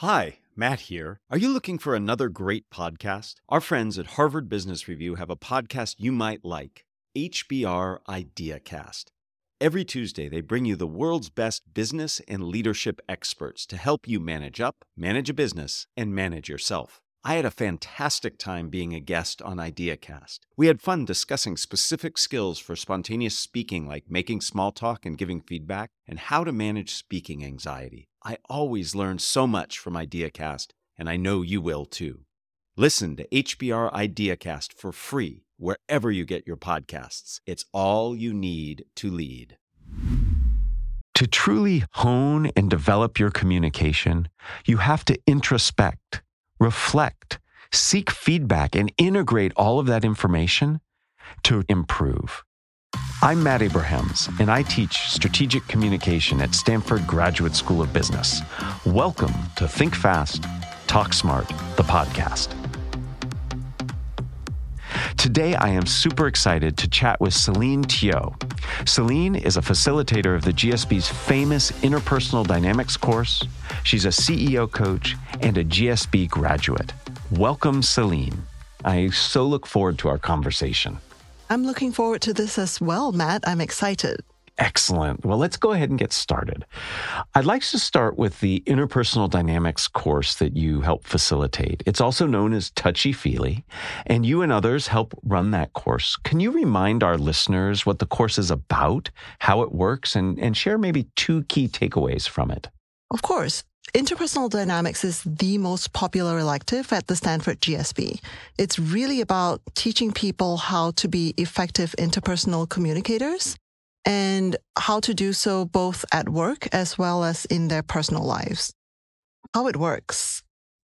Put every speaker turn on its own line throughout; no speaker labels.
Hi, Matt here. Are you looking for another great podcast? Our friends at Harvard Business Review have a podcast you might like HBR IdeaCast. Every Tuesday, they bring you the world's best business and leadership experts to help you manage up, manage a business, and manage yourself. I had a fantastic time being a guest on IdeaCast. We had fun discussing specific skills for spontaneous speaking, like making small talk and giving feedback, and how to manage speaking anxiety. I always learn so much from IdeaCast, and I know you will too. Listen to HBR IdeaCast for free wherever you get your podcasts. It's all you need to lead.
To truly hone and develop your communication, you have to introspect, reflect, seek feedback, and integrate all of that information to improve. I'm Matt Abrahams, and I teach strategic communication at Stanford Graduate School of Business. Welcome to Think Fast, Talk Smart, the podcast. Today, I am super excited to chat with Celine Teoh. Celine is a facilitator of the GSB's famous Interpersonal Dynamics course. She's a CEO coach and a GSB graduate. Welcome, Celine. I so look forward to our conversation.
I'm looking forward to this as well, Matt. I'm excited.
Excellent. Well, let's go ahead and get started. I'd like to start with the interpersonal dynamics course that you help facilitate. It's also known as Touchy Feely, and you and others help run that course. Can you remind our listeners what the course is about, how it works, and, and share maybe two key takeaways from it?
Of course. Interpersonal dynamics is the most popular elective at the Stanford GSB. It's really about teaching people how to be effective interpersonal communicators and how to do so both at work as well as in their personal lives. How it works.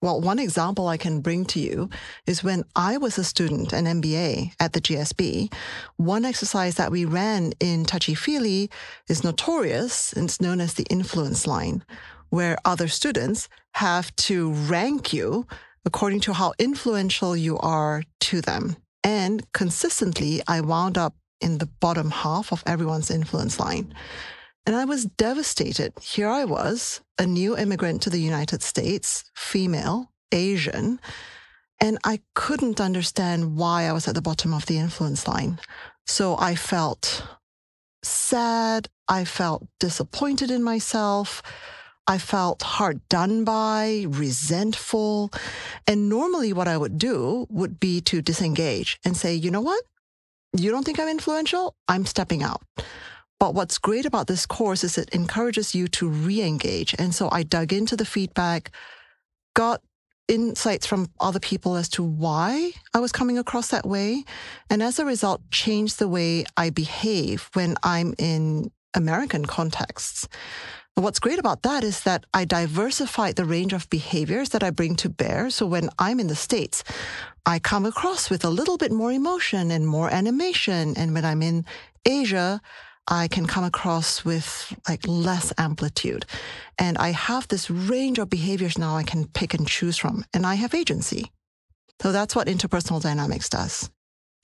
Well, one example I can bring to you is when I was a student, an MBA at the GSB, one exercise that we ran in Touchy Feely is notorious. It's known as the influence line, where other students have to rank you according to how influential you are to them. And consistently, I wound up in the bottom half of everyone's influence line. And I was devastated. Here I was, a new immigrant to the United States, female, Asian, and I couldn't understand why I was at the bottom of the influence line. So I felt sad. I felt disappointed in myself. I felt hard done by, resentful. And normally, what I would do would be to disengage and say, you know what? you don't think I'm influential? I'm stepping out. But what's great about this course is it encourages you to re engage. And so I dug into the feedback, got insights from other people as to why I was coming across that way. And as a result, changed the way I behave when I'm in American contexts. What's great about that is that I diversified the range of behaviors that I bring to bear. So when I'm in the States, I come across with a little bit more emotion and more animation. And when I'm in Asia, I can come across with like less amplitude. And I have this range of behaviors now I can pick and choose from, and I have agency. So that's what interpersonal dynamics does.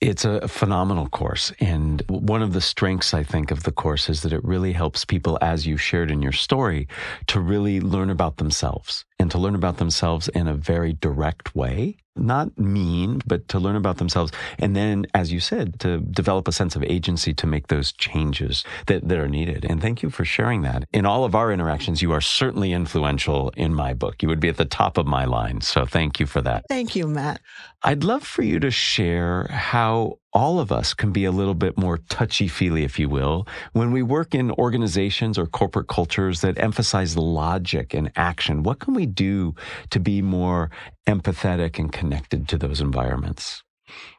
It's a phenomenal course. And one of the strengths, I think, of the course is that it really helps people, as you shared in your story, to really learn about themselves and to learn about themselves in a very direct way not mean, but to learn about themselves. And then, as you said, to develop a sense of agency to make those changes that, that are needed. And thank you for sharing that. In all of our interactions, you are certainly influential in my book. You would be at the top of my line. So thank you for that.
Thank you, Matt.
I'd love for you to share how all of us can be a little bit more touchy feely, if you will, when we work in organizations or corporate cultures that emphasize logic and action. What can we do to be more empathetic and connected to those environments?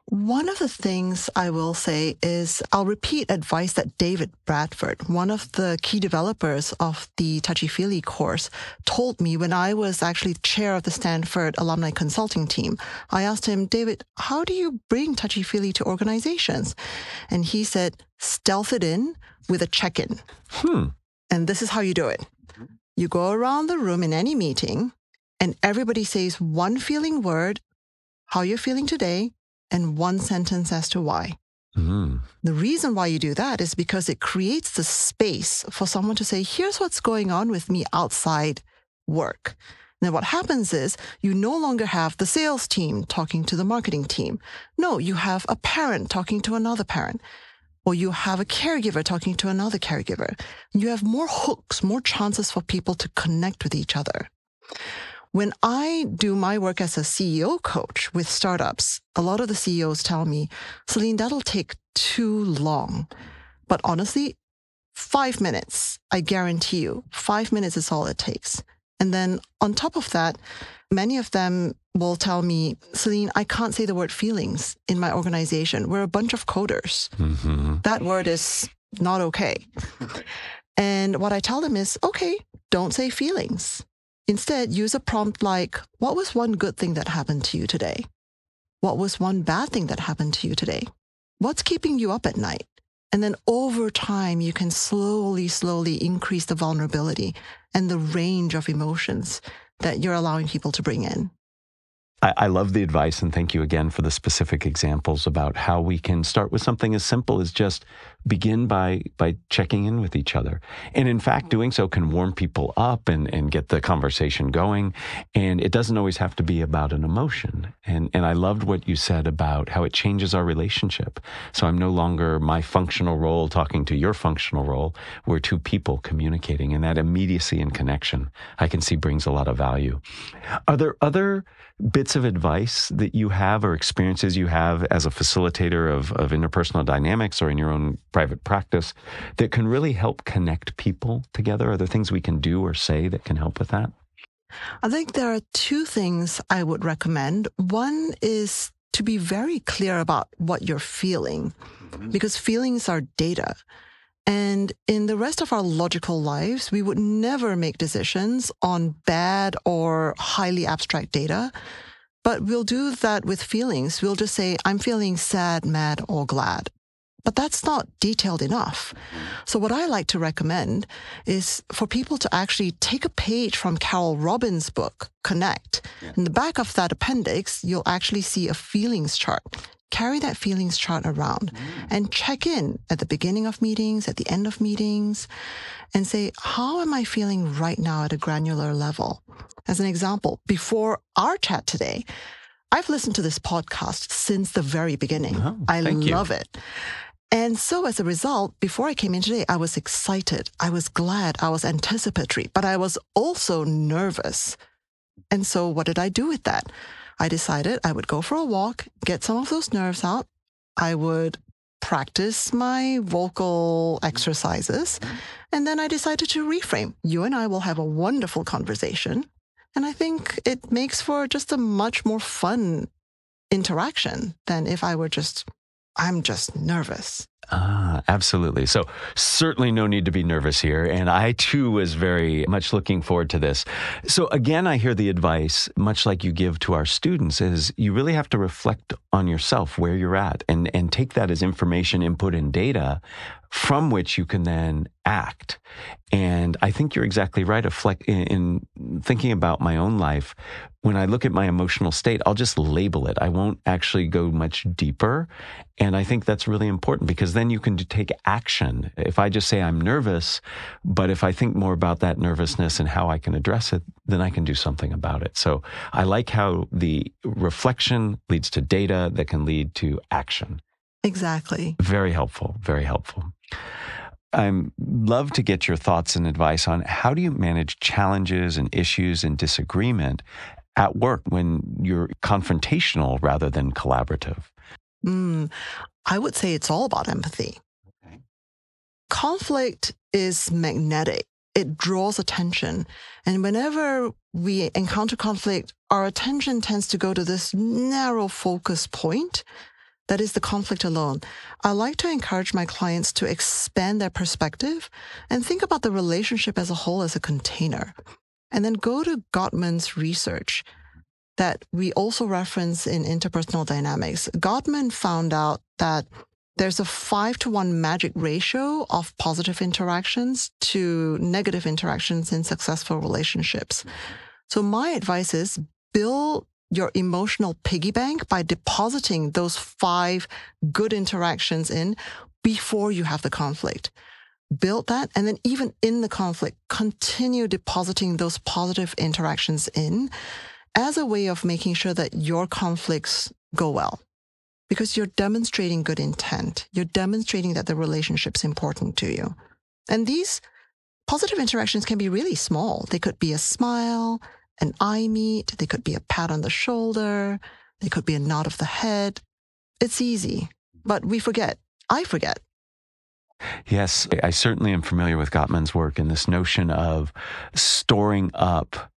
One of the things I will say is I'll repeat advice that David Bradford, one of the key developers of the Touchy Feely course, told me when I was actually chair of the Stanford alumni consulting team. I asked him, David, how do you bring Touchy Feely to organizations? And he said, stealth it in with a check in. Hmm. And this is how you do it. You go around the room in any meeting and everybody says one feeling word, how you're feeling today, and one sentence as to why. Mm. The reason why you do that is because it creates the space for someone to say, here's what's going on with me outside work. Then what happens is you no longer have the sales team talking to the marketing team. No, you have a parent talking to another parent. Or you have a caregiver talking to another caregiver. You have more hooks, more chances for people to connect with each other. When I do my work as a CEO coach with startups, a lot of the CEOs tell me, Celine, that'll take too long. But honestly, five minutes, I guarantee you, five minutes is all it takes. And then on top of that, many of them will tell me, Celine, I can't say the word feelings in my organization. We're a bunch of coders. Mm-hmm. That word is not okay. and what I tell them is, okay, don't say feelings. Instead, use a prompt like, what was one good thing that happened to you today? What was one bad thing that happened to you today? What's keeping you up at night? And then over time, you can slowly, slowly increase the vulnerability and the range of emotions that you're allowing people to bring in.
I, I, love the advice and thank you again for the specific examples about how we can start with something as simple as just begin by by checking in with each other. And in fact, doing so can warm people up and, and get the conversation going. And it doesn't always have to be about an emotion. And and I loved what you said about how it changes our relationship. So I'm no longer my functional role talking to your functional role. We're two people communicating and that immediacy and connection I can see brings a lot of value. Are there other bits of advice that you have or experiences you have as a facilitator of, of interpersonal dynamics or in your own private practice that can really help connect people together? Are there things we can do or say that can help with that?
I think there are two things I would recommend. One is to be very clear about what you're feeling, mm-hmm. because feelings are data. And in the rest of our logical lives, we would never make decisions on bad or highly abstract data. But we'll do that with feelings. We'll just say, I'm feeling sad, mad, or glad. But that's not detailed enough. So what I like to recommend is for people to actually take a page from Carole Robin's book, Connect. Yeah. In the back of that appendix, you'll actually see a feelings chart carry that feelings chart around mm. and check in at the beginning of meetings, at the end of meetings, and say, how am I feeling right now at a granular level? As an example, before our chat today, I've listened to this podcast since the very beginning. Oh, I love
you.
it. And so as a result, before I came in today, I was excited. I was glad. I was anticipatory, but I was also nervous. And so what did I do with that? I decided I would go for a walk, get some of those nerves out. I would practice my vocal exercises. Mm-hmm. And then I decided to reframe. You and I will have a wonderful conversation. And I think it makes for just a much more fun interaction than if I were just, I'm just nervous.
Ah, absolutely. So, certainly no need to be nervous here. And I too was very much looking forward to this. So, again, I hear the advice, much like you give to our students, is you really have to reflect on yourself, where you're at, and, and take that as information, input, and data from which you can then act. And I think you're exactly right. In, in thinking about my own life, when I look at my emotional state, I'll just label it. I won't actually go much deeper. And I think that's really important because then you can take action. If I just say I'm nervous, but if I think more about that nervousness and how I can address it, then I can do something about it. So I like how the reflection leads to data that can lead to action.
Exactly.
Very helpful. Very helpful. I love to get your thoughts and advice on how do you manage challenges and issues and disagreement at work when you're confrontational rather than collaborative?
Mm, I would say it's all about empathy. Okay. Conflict is magnetic. It draws attention. And whenever we encounter conflict, our attention tends to go to this narrow focus point that is the conflict alone. I like to encourage my clients to expand their perspective and think about the relationship as a whole as a container. And then go to Gottman's research that we also reference in interpersonal dynamics. Gottman found out that there's a five to one magic ratio of positive interactions to negative interactions in successful relationships. So my advice is build your emotional piggy bank by depositing those five good interactions in before you have the conflict. build that. And then even in the conflict, continue depositing those positive interactions in as a way of making sure that your conflicts go well. Because you're demonstrating good intent. You're demonstrating that the relationship's important to you. And these positive interactions can be really small. They could be a smile, an eye meet, they could be a pat on the shoulder, they could be a nod of the head. It's easy, but we forget. I forget.
Yes, I certainly am familiar with Gottman's work and this notion of storing up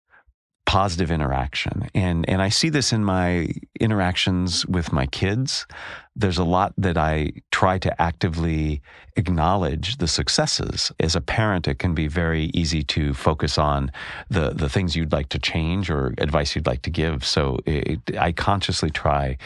positive interaction. And and I see this in my interactions with my kids. There's a lot that I try to actively acknowledge the successes. As a parent, it can be very easy to focus on the the things you'd like to change or advice you'd like to give. So it, I consciously try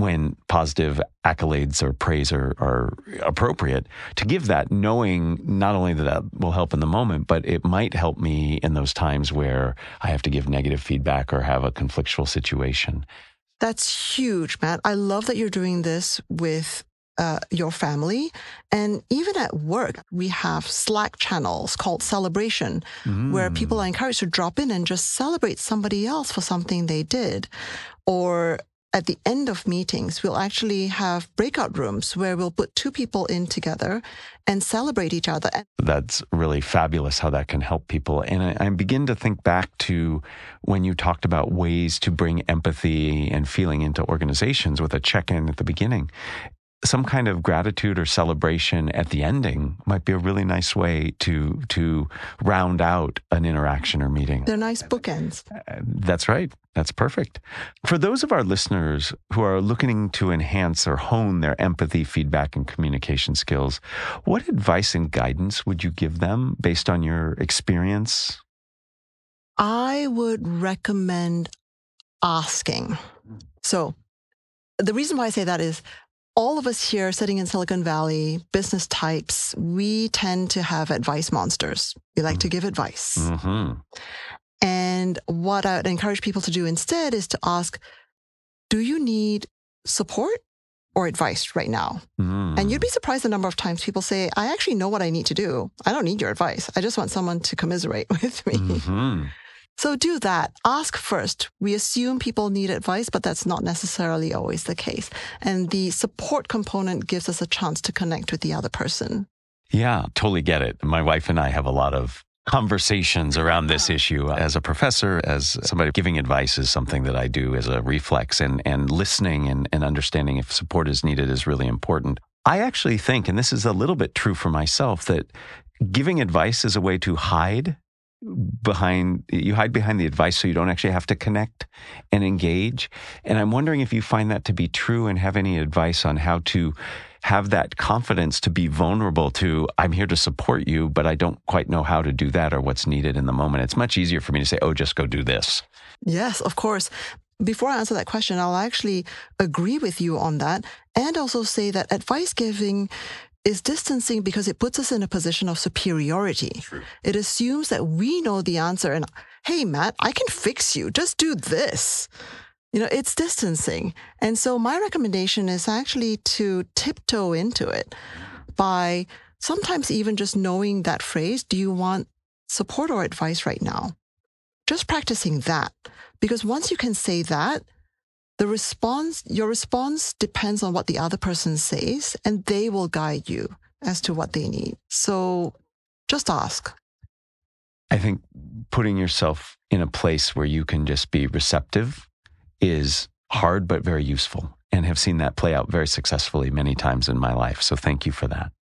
when positive accolades or praise are, are, appropriate to give that knowing not only that that will help in the moment but it might help me in those times where i have to give negative feedback or have a conflictual situation
that's huge matt i love that you're doing this with uh, your family. And even at work, we have Slack channels called Celebration, mm. where people are encouraged to drop in and just celebrate somebody else for something they did. Or at the end of meetings, we'll actually have breakout rooms where we'll put two people in together and celebrate each other.
That's really fabulous how that can help people. And I, I, begin to think back to when you talked about ways to bring empathy and feeling into organizations with a check in at the beginning some kind of gratitude or celebration at the ending might be a really nice way to to round out an interaction or meeting.
They're nice bookends.
Uh, that's right. That's perfect. For those of our listeners who are looking to enhance or hone their empathy, feedback, and communication skills, what advice and guidance would you give them based on your experience?
I would recommend asking. So, the reason why I say that is all of us here sitting in Silicon Valley, business types, we tend to have advice monsters. We like mm-hmm. to give advice. Mm-hmm. And what I would encourage people to do instead is to ask, do you need support or advice right now? Mm. And you'd be surprised the number of times people say, I actually know what I need to do. I don't need your advice. I just want someone to commiserate with me. Mm-hmm. So do that. Ask first. We assume people need advice, but that's not necessarily always the case. And the support component gives us a chance to connect with the other person.
Yeah, totally get it. My wife and I have a lot of conversations around this issue. As a professor, as somebody giving advice is something that I do as a reflex and, and listening and, and understanding if support is needed is really important. I actually think, and this is a little bit true for myself, that giving advice is a way to hide behind you hide behind the advice so you don't actually have to connect and engage. And i'm wondering if you find that to be true and have any advice on how to have that confidence to be vulnerable to i'm here to support you but i don't quite know how to do that or what's needed in the moment. It's much easier for me to say oh just go do this.
Yes of course. Before I answer that question, I'll actually agree with you on that and also say that advice giving is distancing because it puts us in a position of superiority. True. It assumes that we know the answer and, hey, Matt, I can fix you. Just do this. You know, it's distancing. And so my recommendation is actually to tiptoe into it by sometimes even just knowing that phrase do you want support or advice right now? Just practicing that. Because once you can say that, the response, your response depends on what the other person says, and they will guide you as to what they need. So just ask.
I think putting yourself in a place where you can just be receptive is hard, but very useful, and have seen that play out very successfully many times in my life. So thank you for that.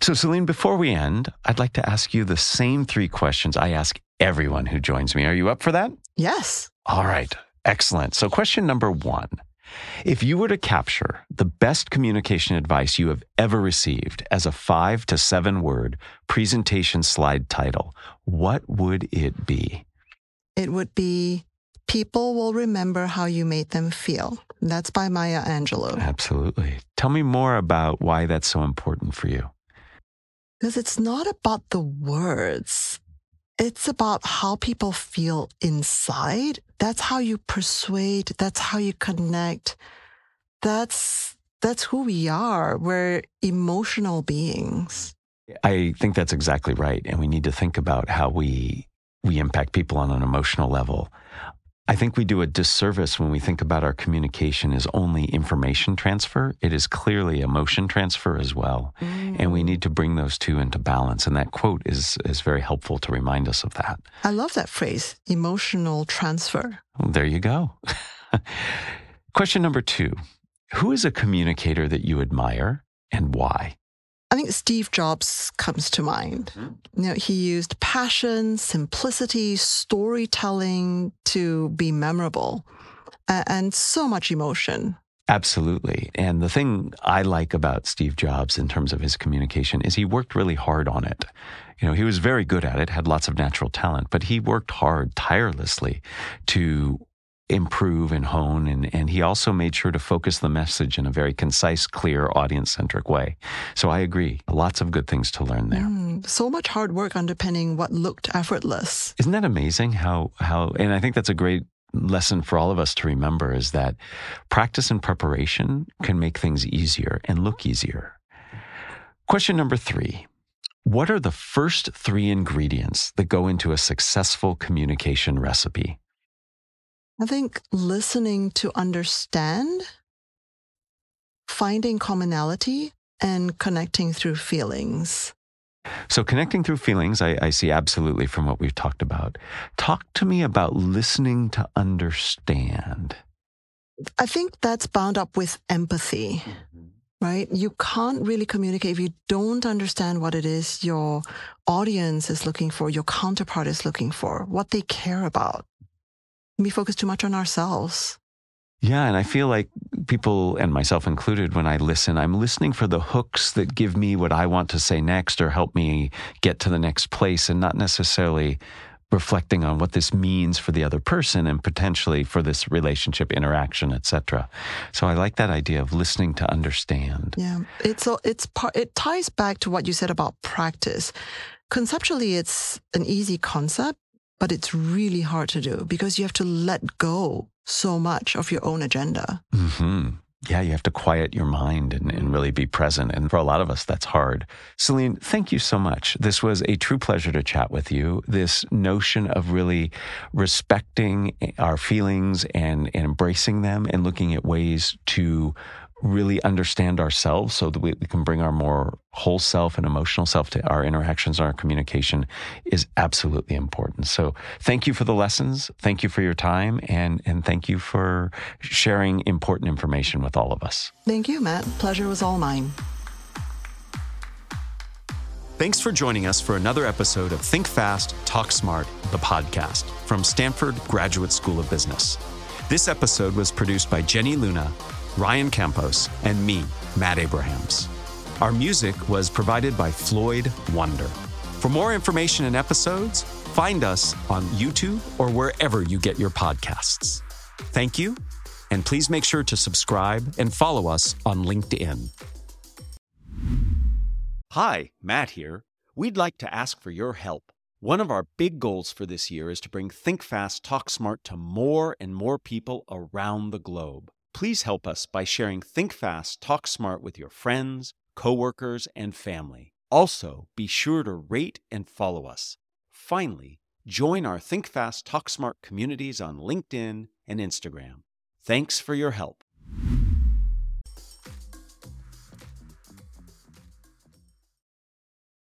So, Celine, before we end, I'd like to ask you the same three questions I ask everyone who joins me. Are you up for that?
Yes.
All right. Excellent. So, question number one If you were to capture the best communication advice you have ever received as a five to seven word presentation slide title, what would it be?
It would be People Will Remember How You Made Them Feel. That's by Maya Angelou.
Absolutely. Tell me more about why that's so important for you.
Because it's not about the words, it's about how people feel inside. That's how you persuade. That's how you connect. That's, that's who we are. We're emotional beings.
I think that's exactly right. And we need to think about how we we impact people on an emotional level. I think we do a disservice when we think about our communication as only information transfer. It is clearly emotion transfer as well. Mm. And we need to bring those two into balance. And that quote is, is very helpful to remind us of that.
I love that phrase, emotional transfer.
Well, there you go. Question number two Who is a communicator that you admire and why?
I think Steve Jobs comes to mind. Mm-hmm. You know, he used passion, simplicity, storytelling to be memorable, uh, and so much emotion.
Absolutely. And the thing I like about Steve Jobs in terms of his communication is he worked really hard on it. You know, he was very good at it, had lots of natural talent, but he worked hard tirelessly to improve and hone. And, and he also made sure to focus the message in a very concise, clear, audience centric way. So I agree. Lots of good things to learn there. Mm,
so much hard work underpinning what looked effortless.
Isn't that amazing how, how, and I think that's a great lesson for all of us to remember is that practice and preparation can make things easier and look easier. Question number three. What are the first three ingredients that go into a successful communication recipe?
I think listening to understand, finding commonality, and connecting through feelings.
So, connecting through feelings, I, I, see absolutely from what we've talked about. Talk to me about listening to understand.
I think that's bound up with empathy, mm-hmm. right? You can't really communicate if you don't understand what it is your audience is looking for, your counterpart is looking for, what they care about we focus too much on ourselves.
Yeah, and I feel like people, and myself included, when I listen, I'm listening for the hooks that give me what I want to say next or help me get to the next place and not necessarily reflecting on what this means for the other person and potentially for this relationship interaction etc so i like that idea of listening to understand.
Yeah it's it's part it ties back to what you said about practice. Conceptually it's an easy concept but it's really hard to do because you have to let go so much of your own agenda.
Mm-hmm. Yeah, you have to quiet your mind and, and, really be present. And for a lot of us, that's hard. Celine, thank you so much. This was a true pleasure to chat with you. This notion of really respecting our feelings and, and embracing them and looking at ways to really understand ourselves so that we, we, can bring our more whole self and emotional self to our interactions and our communication is absolutely important. So thank you for the lessons. Thank you for your time and, and thank you for sharing important information with all of us.
Thank you, Matt. Pleasure was all mine.
Thanks for joining us for another episode of Think Fast, Talk Smart, the podcast from Stanford Graduate School of Business. This episode was produced by Jenny Luna Ryan Campos, and me, Matt Abrahams. Our music was provided by Floyd Wonder. For more information and episodes, find us on YouTube or wherever you get your podcasts. Thank you, and please make sure to subscribe and follow us on LinkedIn. Hi, Matt here. We'd like to ask for your help. One of our big goals for this year is to bring Think Fast, Talk Smart to more and more people around the globe. Please help us by sharing Think Fast, Talk Smart with your friends, coworkers, and family. Also, be sure to rate and follow us. Finally, join our Think Fast, Talk Smart communities on LinkedIn and Instagram. Thanks for your help.